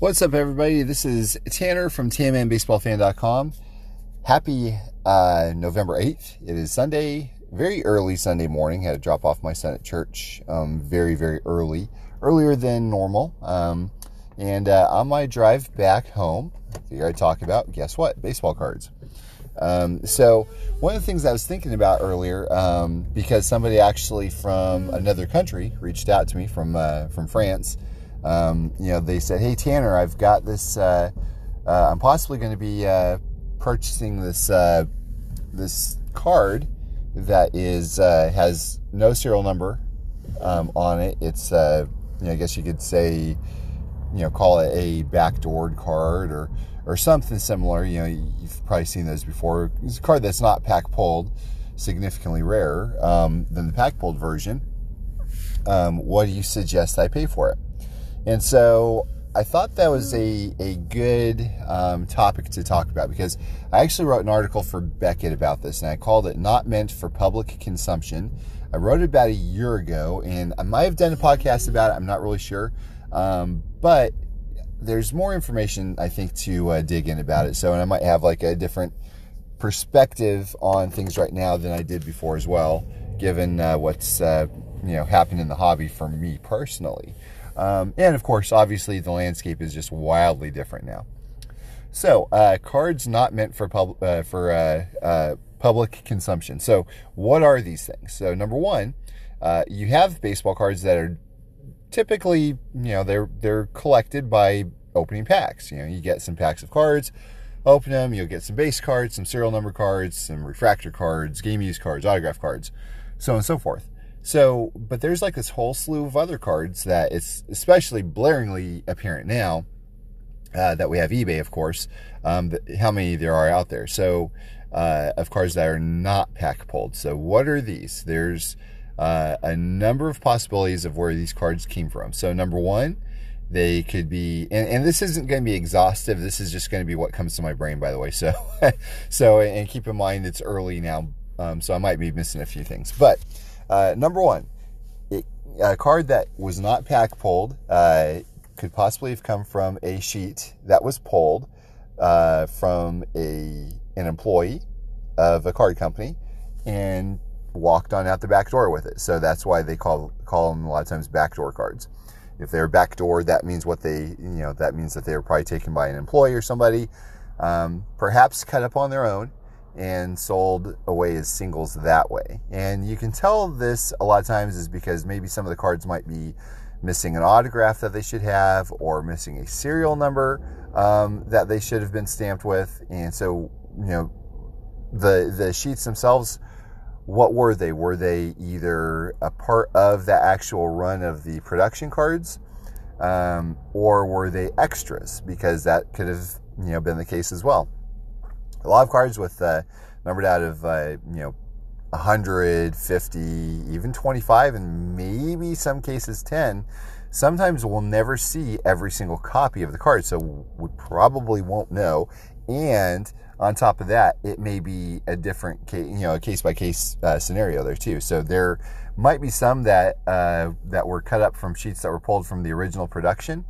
What's up, everybody? This is Tanner from TMNBaseballFan.com. Happy uh, November 8th. It is Sunday, very early Sunday morning. Had to drop off my son at church um, very, very early, earlier than normal. Um, and uh, on my drive back home, here I talk about, guess what? Baseball cards. Um, so, one of the things I was thinking about earlier, um, because somebody actually from another country reached out to me from uh, from France, um, you know, they said, "Hey Tanner, I've got this. Uh, uh, I'm possibly going to be uh, purchasing this uh, this card that is uh, has no serial number um, on it. It's, you know, I guess you could say, you know, call it a backdoored card or." or something similar. You know, you've probably seen those before. It's a card that's not pack pulled, significantly rarer um, than the pack pulled version. Um, what do you suggest I pay for it? And so I thought that was a, a good um, topic to talk about because I actually wrote an article for Beckett about this and I called it Not Meant for Public Consumption. I wrote it about a year ago and I might have done a podcast about it. I'm not really sure. Um, but there's more information I think to uh, dig in about it. So, and I might have like a different perspective on things right now than I did before as well, given uh, what's uh, you know happened in the hobby for me personally. Um, and of course, obviously, the landscape is just wildly different now. So, uh, cards not meant for pub- uh, for uh, public consumption. So, what are these things? So, number one, you have baseball cards that are typically, you know, they're they're collected by opening packs. You know, you get some packs of cards, open them, you'll get some base cards, some serial number cards, some refractor cards, game use cards, autograph cards, so on and so forth. So, but there's like this whole slew of other cards that it's especially blaringly apparent now uh, that we have eBay, of course, um, how many there are out there. So, uh, of cards that are not pack pulled. So, what are these? There's uh, a number of possibilities of where these cards came from. So, number one, they could be, and, and this isn't going to be exhaustive. This is just going to be what comes to my brain, by the way. So, so, and keep in mind it's early now, um, so I might be missing a few things. But uh, number one, it, a card that was not pack pulled uh, could possibly have come from a sheet that was pulled uh, from a an employee of a card company and walked on out the back door with it. So that's why they call call them a lot of times backdoor cards. If they're backdoor, that means what they you know that means that they were probably taken by an employee or somebody, um, perhaps cut up on their own and sold away as singles that way. And you can tell this a lot of times is because maybe some of the cards might be missing an autograph that they should have or missing a serial number um, that they should have been stamped with. And so, you know, the the sheets themselves what were they? Were they either a part of the actual run of the production cards, um, or were they extras? Because that could have you know been the case as well. A lot of cards with uh, numbered out of uh, you know 150, even 25, and maybe some cases 10. Sometimes we'll never see every single copy of the card, so we probably won't know. And on top of that, it may be a different case, you know, a case by case scenario there too. So there might be some that uh, that were cut up from sheets that were pulled from the original production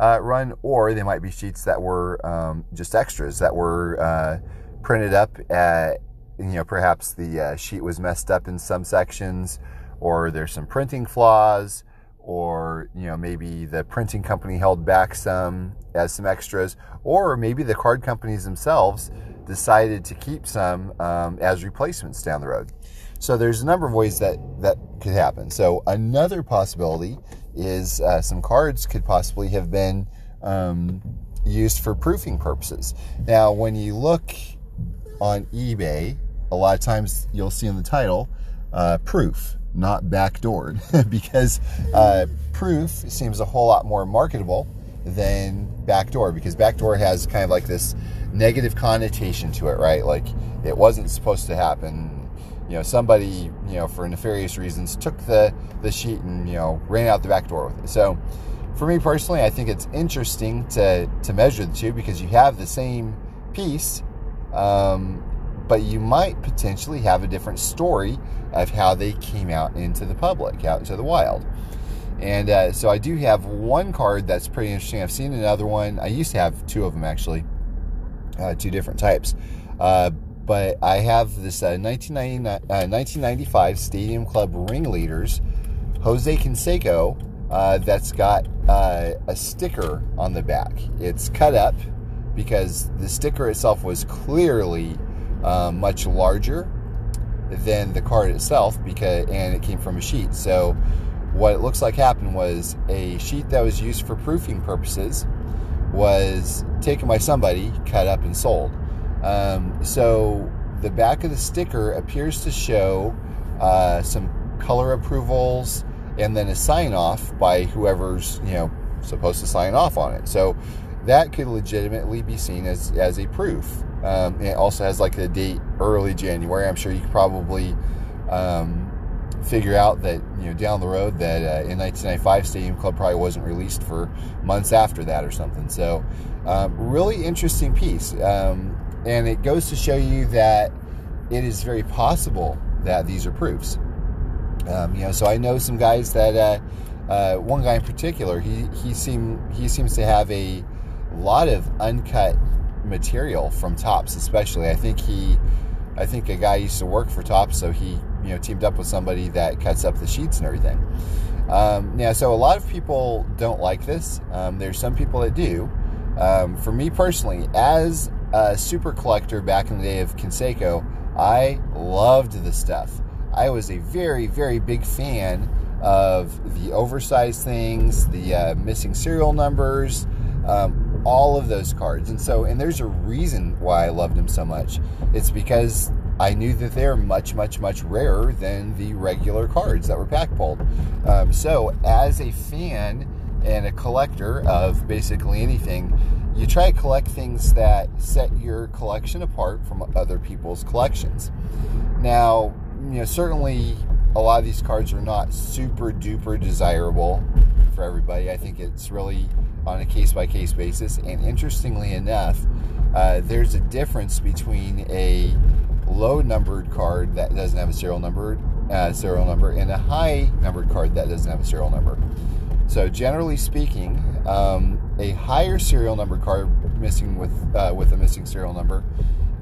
uh, run, or they might be sheets that were um, just extras that were uh, printed up. At, you know, perhaps the uh, sheet was messed up in some sections, or there's some printing flaws or you know maybe the printing company held back some as some extras or maybe the card companies themselves decided to keep some um, as replacements down the road so there's a number of ways that that could happen so another possibility is uh, some cards could possibly have been um, used for proofing purposes now when you look on ebay a lot of times you'll see in the title uh, proof not backdoored because uh, proof seems a whole lot more marketable than backdoor because backdoor has kind of like this negative connotation to it, right? Like it wasn't supposed to happen. You know, somebody, you know, for nefarious reasons took the, the sheet and, you know, ran out the back door with it. So for me personally, I think it's interesting to, to measure the two because you have the same piece, um, but you might potentially have a different story of how they came out into the public, out into the wild. And uh, so I do have one card that's pretty interesting. I've seen another one. I used to have two of them actually, uh, two different types. Uh, but I have this 1995 uh, Stadium Club Ringleaders Jose Canseco uh, that's got uh, a sticker on the back. It's cut up because the sticker itself was clearly uh, much larger than the card itself because and it came from a sheet. So what it looks like happened was a sheet that was used for proofing purposes was taken by somebody, cut up and sold. Um, so the back of the sticker appears to show uh, some color approvals and then a sign off by whoever's you know supposed to sign off on it. So that could legitimately be seen as as a proof. Um, it also has like a date early January. I'm sure you could probably um, figure out that you know down the road that uh, in 1995 Stadium Club probably wasn't released for months after that or something. So um, really interesting piece, um, and it goes to show you that it is very possible that these are proofs. Um, you know, so I know some guys that uh, uh, one guy in particular, he he seem he seems to have a lot of uncut material from Topps, especially. I think he, I think a guy used to work for Topps, so he you know teamed up with somebody that cuts up the sheets and everything. Um, yeah, so a lot of people don't like this. Um, there's some people that do. Um, for me personally, as a super collector back in the day of Canseco, I loved the stuff. I was a very, very big fan of the oversized things, the uh, missing serial numbers, um, all of those cards. And so, and there's a reason why I loved them so much. It's because I knew that they're much, much, much rarer than the regular cards that were pack pulled. Um, so, as a fan and a collector of basically anything, you try to collect things that set your collection apart from other people's collections. Now, you know, certainly a lot of these cards are not super duper desirable for everybody. I think it's really on a case by case basis. And interestingly enough, uh, there's a difference between a low numbered card that doesn't have a serial number, uh, serial number, and a high numbered card that doesn't have a serial number. So generally speaking, um, a higher serial number card missing with uh, with a missing serial number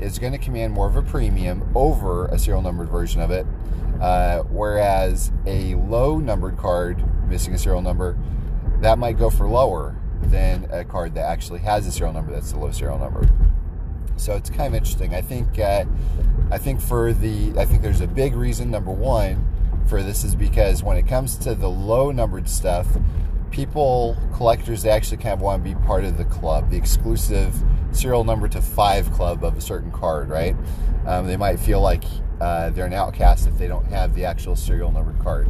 is going to command more of a premium over a serial numbered version of it, uh, whereas a low numbered card missing a serial number that might go for lower than a card that actually has a serial number that's a low serial number. So it's kind of interesting. I think uh, I think for the I think there's a big reason. Number one for this is because when it comes to the low numbered stuff, people, collectors, they actually kind of want to be part of the club, the exclusive serial number to five club of a certain card, right? Um, they might feel like uh, they're an outcast if they don't have the actual serial numbered card.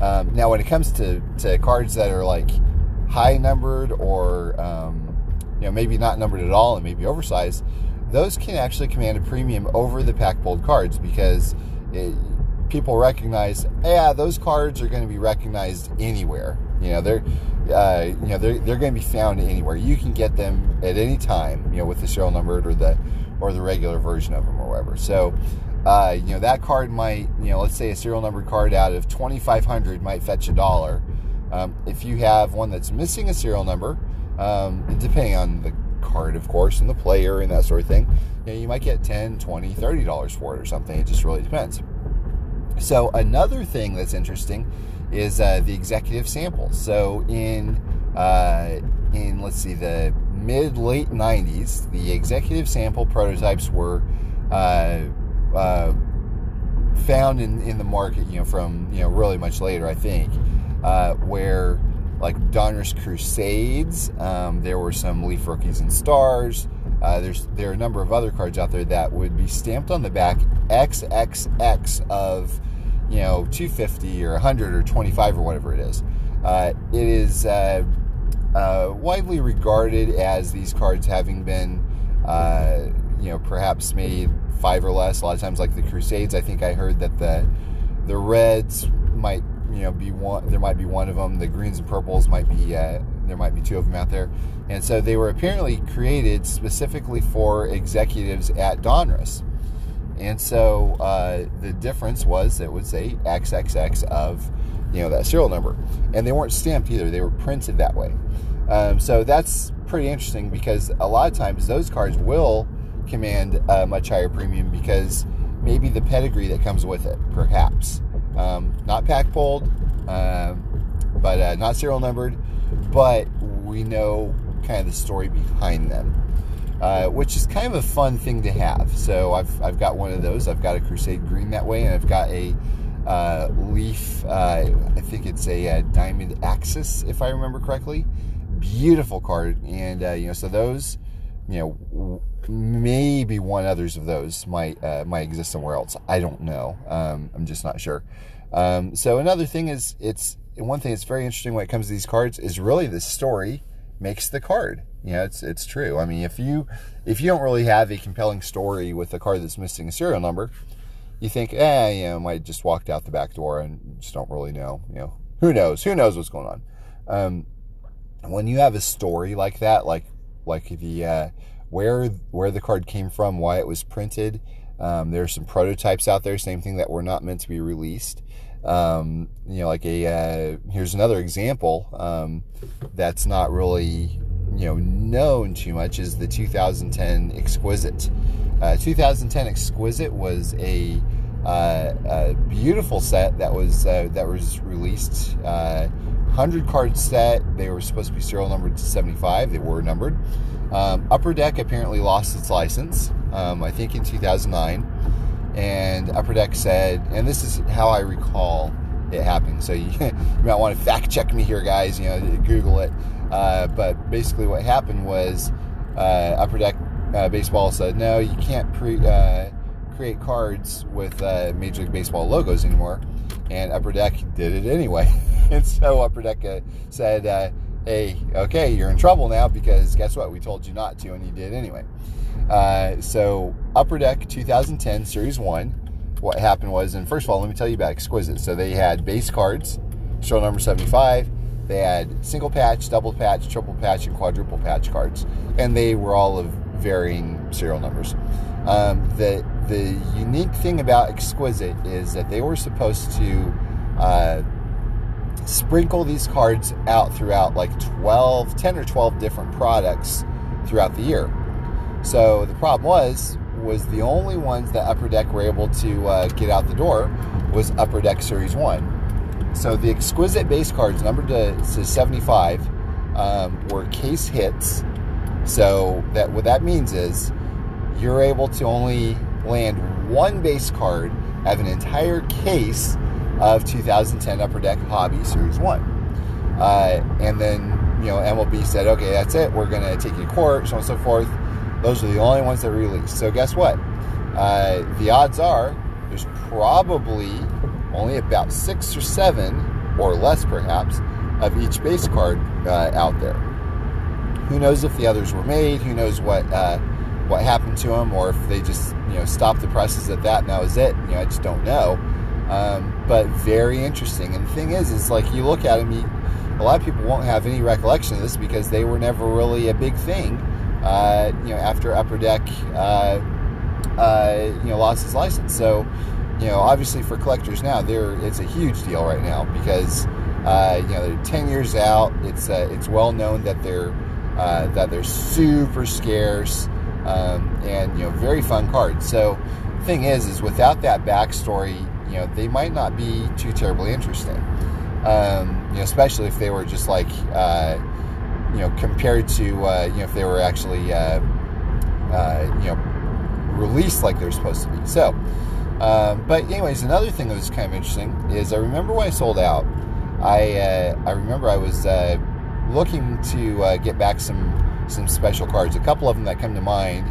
Um, now, when it comes to, to cards that are like high numbered or um, you know maybe not numbered at all and maybe oversized, those can actually command a premium over the pack pulled cards because it, people recognize, yeah, those cards are going to be recognized anywhere. You know, they're uh, you know they're, they're going to be found anywhere. You can get them at any time. You know, with the serial numbered or the or the regular version of them or whatever. So. Uh, you know that card might, you know, let's say a serial numbered card out of 2,500 might fetch a dollar. Um, if you have one that's missing a serial number, um, depending on the card, of course, and the player and that sort of thing, you, know, you might get 10, 20, 30 dollars for it or something. It just really depends. So another thing that's interesting is uh, the executive sample. So in uh, in let's see the mid late 90s, the executive sample prototypes were uh, uh, found in, in the market. You know from you know really much later, I think, uh, where like Donruss Crusades, um, there were some Leaf Rookies and Stars. Uh, there's there are a number of other cards out there that would be stamped on the back XXX of you know 250 or 100 or 25 or whatever it is. Uh, it is uh, uh, widely regarded as these cards having been uh, you know perhaps made five or less. A lot of times, like the Crusades, I think I heard that the the Reds might you know be one. There might be one of them. The Greens and Purples might be uh, there might be two of them out there. And so they were apparently created specifically for executives at Donruss. And so uh, the difference was it would say XXX of you know, that serial number. And they weren't stamped either; they were printed that way. Um, so that's pretty interesting because a lot of times those cards will command a much higher premium because maybe the pedigree that comes with it, perhaps. Um, not pack pulled, um, but uh, not serial numbered, but we know kind of the story behind them, uh, which is kind of a fun thing to have. So I've, I've got one of those. I've got a Crusade Green that way, and I've got a uh, Leaf, uh, I think it's a, a, uh, Diamond Axis, if I remember correctly. Beautiful card. And, uh, you know, so those, you know, maybe one others of those might uh, might exist somewhere else. I don't know. Um, I'm just not sure. Um, so another thing is, it's one thing that's very interesting when it comes to these cards is really the story makes the card. You know, it's it's true. I mean, if you if you don't really have a compelling story with a card that's missing a serial number, you think, eh, you know, might just walked out the back door and just don't really know. You know, who knows? Who knows what's going on? Um, when you have a story like that, like like the uh, where where the card came from, why it was printed. Um, there's some prototypes out there, same thing that were not meant to be released. Um, you know, like a uh, here's another example um, that's not really you know known too much is the 2010 Exquisite. Uh, 2010 Exquisite was a, uh, a beautiful set that was uh, that was released. Uh, 100 card set. They were supposed to be serial numbered to 75. They were numbered. Um, Upper Deck apparently lost its license, um, I think in 2009. And Upper Deck said, and this is how I recall it happened. So you, you might want to fact check me here, guys. You know, Google it. Uh, but basically, what happened was uh, Upper Deck uh, Baseball said, no, you can't pre, uh, create cards with uh, Major League Baseball logos anymore. And Upper Deck did it anyway. and so Upper Deck uh, said, hey, okay, you're in trouble now because guess what? We told you not to, and you did anyway. Uh, so, Upper Deck 2010 Series 1, what happened was, and first of all, let me tell you about Exquisite. So, they had base cards, show number 75. They had single patch, double patch, triple patch, and quadruple patch cards, and they were all of varying serial numbers. Um, the the unique thing about Exquisite is that they were supposed to uh, sprinkle these cards out throughout like 12, 10 or 12 different products throughout the year. So the problem was, was the only ones that Upper Deck were able to uh, get out the door was Upper Deck Series 1. So the exquisite base cards, numbered to, to 75, um, were case hits. So that what that means is you're able to only land one base card of an entire case of 2010 Upper Deck Hobby Series 1. Uh, and then, you know, MLB said, okay, that's it. We're going to take you to court, so on and so forth. Those are the only ones that released. So guess what? Uh, the odds are there's probably only about six or seven, or less perhaps, of each base card uh, out there. Who knows if the others were made? Who knows what uh, what happened to them, or if they just you know stopped the presses at that and that was it? You know, I just don't know. Um, but very interesting. And the thing is, is like you look at them, you, a lot of people won't have any recollection of this because they were never really a big thing. Uh, you know, after Upper Deck, uh, uh, you know, lost his license. So, you know, obviously for collectors now, there it's a huge deal right now because uh, you know they're ten years out. It's uh, it's well known that they're that they're super scarce um, and you know very fun cards. So, thing is, is without that backstory you know, they might not be too terribly interesting. Um, you know, especially if they were just like, uh, you know, compared to, uh, you know, if they were actually, uh, uh you know, released like they're supposed to be. So, um, but anyways, another thing that was kind of interesting is I remember when I sold out, I uh, I remember I was uh, looking to get back some some special cards. A couple of them that come to mind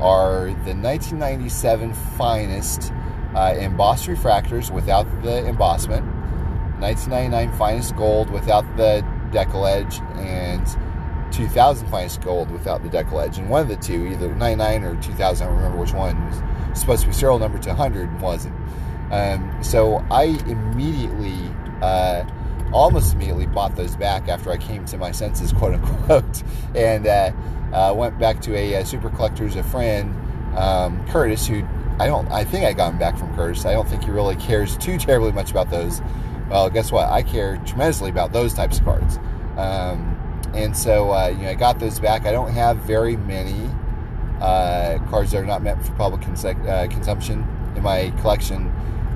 are the 1997 finest uh, embossed refractors without the embossment, 1999 finest gold without the decal edge, and 2000 finest gold without the decal edge. And one of the two, either 99 or 2000, I don't remember which one, was supposed to be serial number to 100 and wasn't. Um, so I immediately, uh, almost immediately bought those back after I came to my senses, quote unquote, and uh, uh, went back to a, a super collector's, a friend, um, Curtis, who I don't. I think I got him back from Curtis. I don't think he really cares too terribly much about those. Well, guess what? I care tremendously about those types of cards. Um, and so, uh, you know, I got those back. I don't have very many uh, cards that are not meant for public uh, consumption in my collection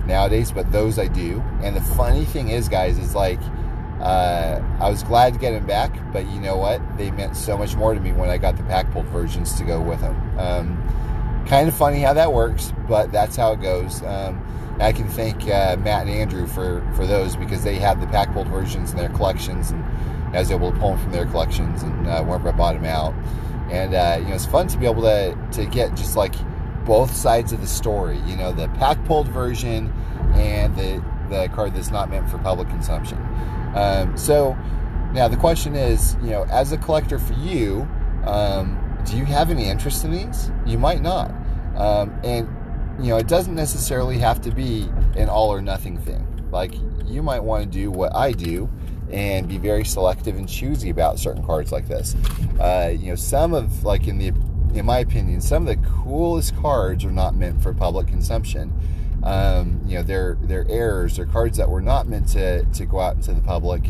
nowadays, but those I do. And the funny thing is, guys, is like uh, I was glad to get them back, but you know what? They meant so much more to me when I got the pack pulled versions to go with them. Um, kind of funny how that works, but that's how it goes. Um, I can thank uh, Matt and Andrew for, for those because they had the pack pulled versions in their collections, and I was able to pull them from their collections, and uh, whenever I bought them out. And uh, you know, it's fun to be able to to get just like both sides of the story. You know, the pack pulled version and the the card that's not meant for public consumption. Um, so now the question is, you know, as a collector for you, um, do you have any interest in these? You might not. Um, and, you know, it doesn't necessarily have to be an all or nothing thing. Like, you might want to do what I do and be very selective and choosy about certain cards like this. Uh, you know, some of, like, in the, in my opinion, some of the coolest cards are not meant for public consumption um, you know, they're, they're errors. They're cards that were not meant to, to go out into the public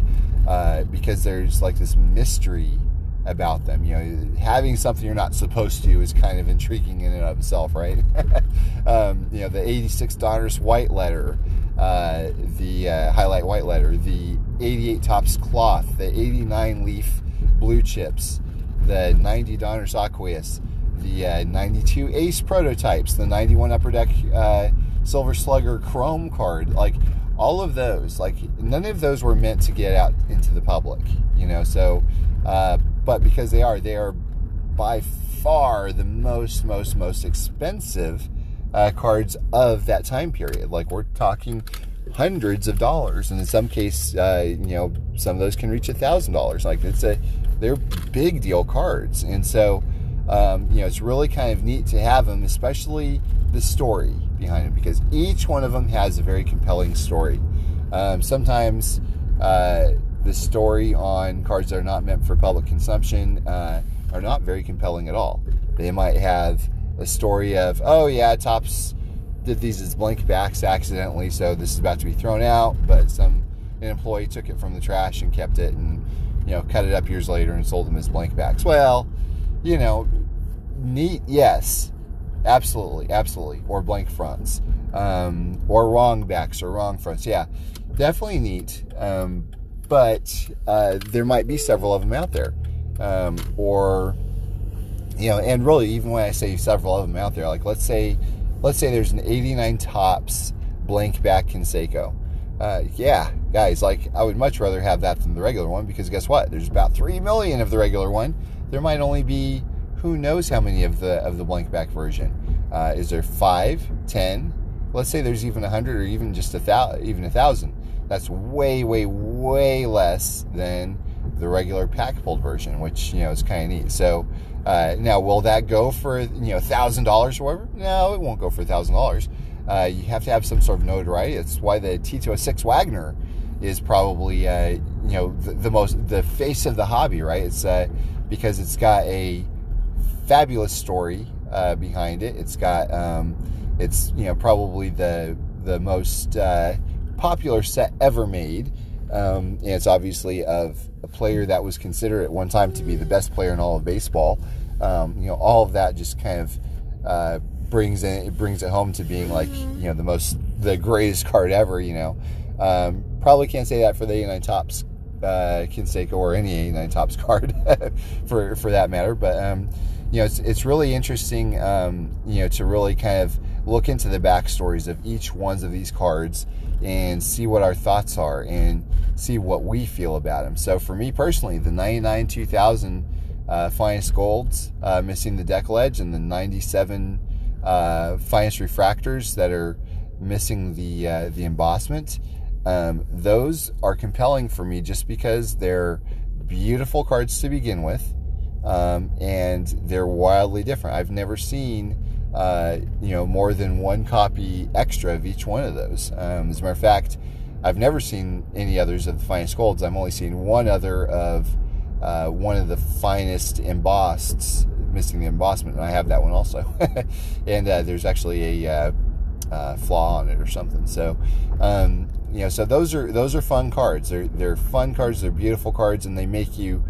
uh, because there's like this mystery about them. You know, having something you're not supposed to is kind of intriguing in and of itself, right? um, you know, the 86 Donruss white letter, uh, the uh, highlight white letter, the 88 Topps cloth, the 89 leaf blue chips, the 90 Donruss aqueous, the uh, 92 Ace prototypes, the 91 Upper Deck uh, Silver Slugger Chrome card, like all of those, like none of those were meant to get out into the public, you know. So, uh, but because they are, they are by far the most, most, most expensive uh, cards of that time period. Like we're talking hundreds of dollars, and in some case, uh, you know, some of those can reach a thousand dollars. Like it's a, they're big deal cards, and so. Um, you know, it's really kind of neat to have them, especially the story behind it because each one of them has a very compelling story. Um, sometimes uh, the story on cards that are not meant for public consumption uh, are not very compelling at all. They might have a story of, oh yeah, Topps did these as blank backs accidentally, so this is about to be thrown out, but some an employee took it from the trash and kept it and you know cut it up years later and sold them as blank backs. Well, you know, neat, yes, Absolutely, absolutely. Or blank fronts. Um, or wrong backs or wrong fronts. Yeah, definitely neat. Um, but uh, there might be several of them out there. Um, or, you know, and really, even when I say several of them out there, like let's say, let's say there's an 89 Topps blank back Canseco. Uh, yeah, guys, like I would much rather have that than the regular one because guess what? There's about 3 million of the regular one. There might only be who knows how many of the of the blank back version? Uh, is there five, ten? Let's say there's even a hundred or even just a thousand, even a thousand. That's way, way, way less than the regular pack pulled version, which you know is kind of neat. So uh, now, will that go for you know thousand dollars or whatever? No, it won't go for thousand uh, dollars. You have to have some sort of notoriety. It's why the T206 Wagner is probably uh, you know the, the, most the face of the hobby, right? It's uh, because it's got a fabulous story uh, behind it. It's got um, it's you know probably the the most uh, popular set ever made. Um, and it's obviously of a player that was considered at one time to be the best player in all of baseball. Um, you know, all of that just kind of uh, brings in, it brings it home to being like you know the most the greatest card ever. You know, um, probably can't say that for the 89 Topps uh, or any 89 Topps card for for that matter, but um, you know, it's, it's really interesting, um, you know, to really kind of look into the backstories of each ones of these cards and see what our thoughts are and see what we feel about them. So for me personally, the 99 2000 uh, finest golds uh, missing the decal edge and the 97 uh, finest refractors that are missing the uh, the embossment. Um, those are compelling for me just because they're beautiful cards to begin with um, and they're wildly different. I've never seen uh, you know more than one copy extra of each one of those. Um, as a matter of fact, I've never seen any others of the finest golds. I've only seen one other of uh, one of the finest embossed, missing the embossment, and I have that one also. and uh, there's actually a uh, uh, flaw on it or something. So um, you know, so those are those are fun cards. They're they're fun cards. They're beautiful cards, and they make you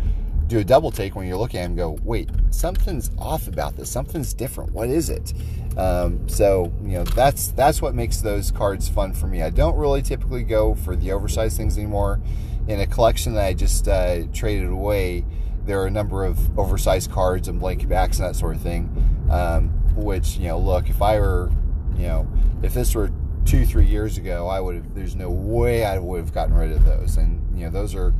do a double take when you're looking at them. go, wait, something's off about this. Something's different. What is it? Um, so you know, that's that's what makes those cards fun for me. I don't really typically go for the oversized things anymore. In a collection that I just uh, traded away, there are a number of oversized cards and blank backs and that sort of thing. Um, which you know, look, if I were, you know, if this were two, three years ago, I would have. There's no way I would have gotten rid of those. And you know, those are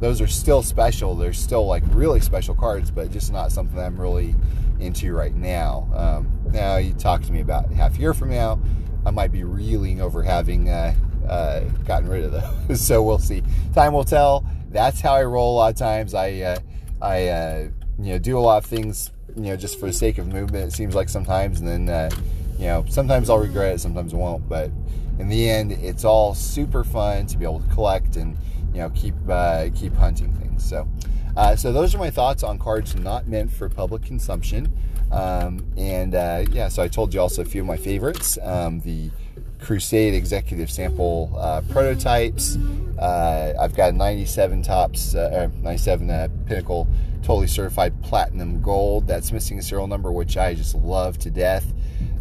those are still special. They're still like really special cards, but just not something I'm really into right now. Um, now you talk to me about half a year from now, I might be reeling over having uh, uh, gotten rid of those. so we'll see. Time will tell. That's how I roll a lot of times. I uh, I uh, you know do a lot of things you know just for the sake of movement. It seems like sometimes, and then uh, you know, sometimes I'll regret it, sometimes I won't. But in the end, it's all super fun to be able to collect and you know keep uh, keep hunting things. So, uh, so those are my thoughts on cards not meant for public consumption. Um, and uh, yeah, so I told you also a few of my favorites. Um, the Crusade Executive Sample uh, prototypes. Uh, I've got 97 Topps, uh, 97 Pinnacle Totally Certified Platinum Gold. That's missing a serial number, which I just love to death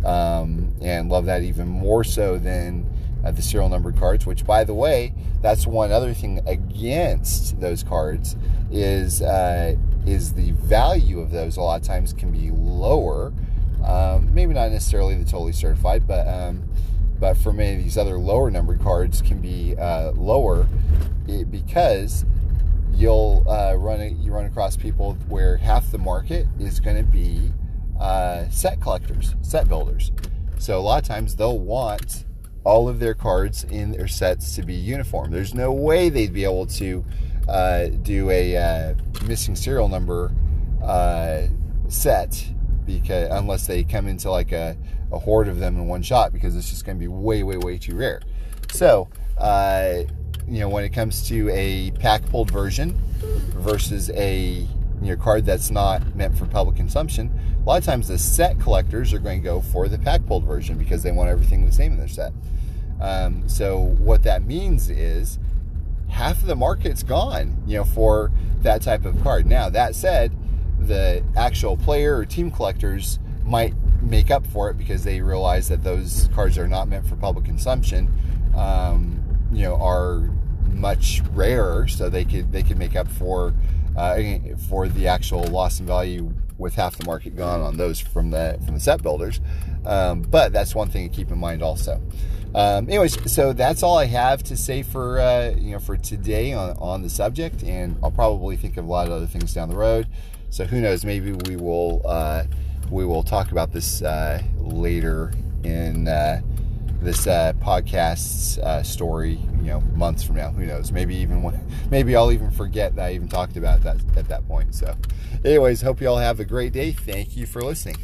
um, and love that even more so than uh, the serial numbered cards. Which, by the way, that's one other thing against those cards is uh, is the value of those. A lot of times can be lower. Um, maybe not necessarily the totally certified, but um, but for many of these other lower numbered cards can be uh, lower because you'll uh, run you run across people where half the market is going to be uh, set collectors, set builders. So a lot of times they'll want all of their cards in their sets to be uniform. There's no way they'd be able to uh, do a uh, missing serial number uh, set because unless they come into like a, a, horde of them in one shot because it's just going to be way way way too rare. So uh, you know when it comes to a pack pulled version versus a your card that's not meant for public consumption, a lot of times the set collectors are going to go for the pack pulled version because they want everything the same in their set. Um, so what that means is half of the market's gone, you know, for that type of card. Now that said, the actual player or team collectors might make up for it because they realize that those cards are not meant for public consumption. Um, you know, are much rarer, so they could they could make up for uh, for the actual loss in value with half the market gone on those from the from the set builders. Um, but that's one thing to keep in mind also. Um, anyways, so that's all I have to say for uh, you know for today on, on the subject, and I'll probably think of a lot of other things down the road. So who knows? Maybe we will uh, we will talk about this uh, later in uh, this uh, podcast's uh, story, you know, months from now. Who knows? Maybe even when, maybe I'll even forget that I even talked about that at that point. So, anyways, hope you all have a great day. Thank you for listening.